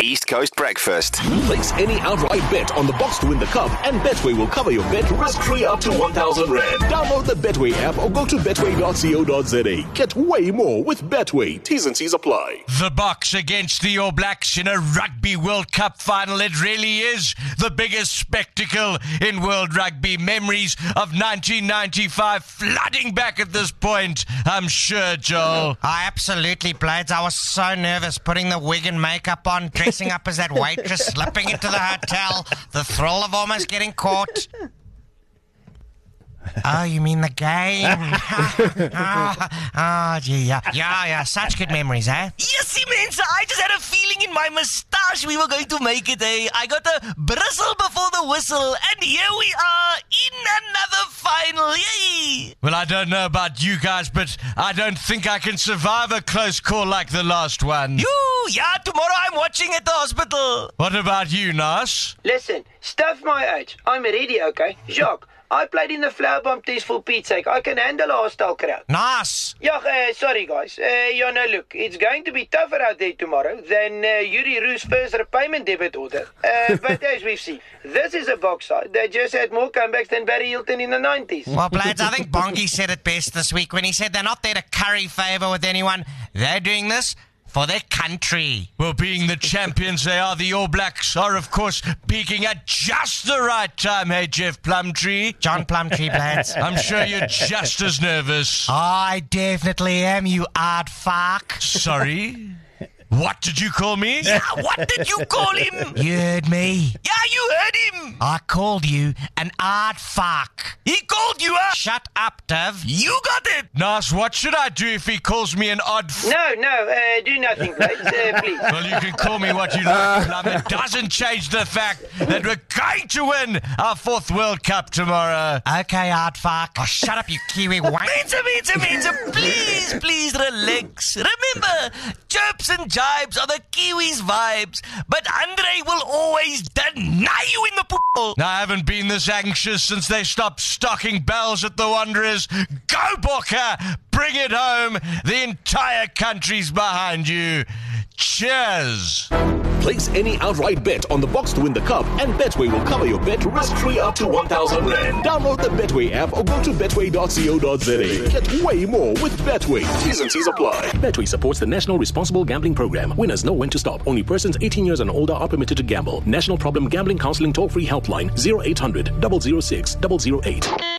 East Coast Breakfast. Place any outright bet on the Boks to win the cup, and Betway will cover your bet risk-free up to 1,000 Rand. Download the Betway app or go to betway.co.za. Get way more with Betway. T's and C's apply. The Boks against the All Blacks in a Rugby World Cup final. It really is the biggest spectacle in world rugby. Memories of 1995 flooding back at this point, I'm sure, Joel. I absolutely, Blades. I was so nervous putting the wig and makeup on, dressing up as that waitress, slipping into the hotel, the thrill of almost getting caught. Oh, you mean the game? oh, oh, gee, yeah. Yeah, yeah, such good memories, eh? Yes, immense. I just had a feeling in my moustache we were going to make it, eh? I got a bristle before the whistle, and here we are in another final. Yay! Well, I don't know about you guys, but I don't think I can survive a close call like the last one. You, yeah, tomorrow I'm watching at the hospital. What about you, Naas? Listen, stuff my age. I'm a ready, okay? Jacques, I played in the flour bomb test for Pete's sake. I can handle a hostile crowd. Nice. Yeah, uh, sorry guys. Uh, yeah, no, look, it's going to be tougher out there tomorrow than uh, Jurie Roux's first repayment debit order. Uh, but as we've seen, this is a Boks side that just had more comebacks than Barry Hilton in the 90s. Well, Blades, I think Bongi said it best this week when he said they're not there to curry favour with anyone. They're doing this for their country. Well, being the champions they are, the All Blacks are, of course, peaking at just the right time, hey, Jeff Plumtree? John Plumtree, Blades. I'm sure you're just as nervous. I definitely am, you odd fuck. Sorry? What did you call me? Yeah, what did you call him? You heard me. Yeah, you heard him. I called you an odd fuck. He called you a. Shut up, Dove. You got it. Naas, what should I do if he calls me an odd f- No, no, uh, do nothing, Blades, uh, please. Well, you can call me what you like, Plum. It doesn't change the fact that we're going to win our fourth World Cup tomorrow. Okay, odd fuck. Oh, shut up, you Kiwi wank. Mensa, Mensa, Mensa, relax. Remember, chirps and jibes are the Kiwis' vibes, but Andre will always deny you in the pool. Now I haven't been this anxious since they stopped stocking bells at the Wanderers. Go, Bokke! Bring it home! The entire country's behind you. Cheers! Place any outright bet on the Boks to win the cup, and Betway will cover your bet risk-free up to 1,000 Rand. Download the Betway app or go to betway.co.za. Get way more with Betway. T's and C's apply. Betway supports the National Responsible Gambling Program. Winners know when to stop. Only persons 18 years and older are permitted to gamble. National Problem Gambling Counseling toll-free helpline 0800 006 008.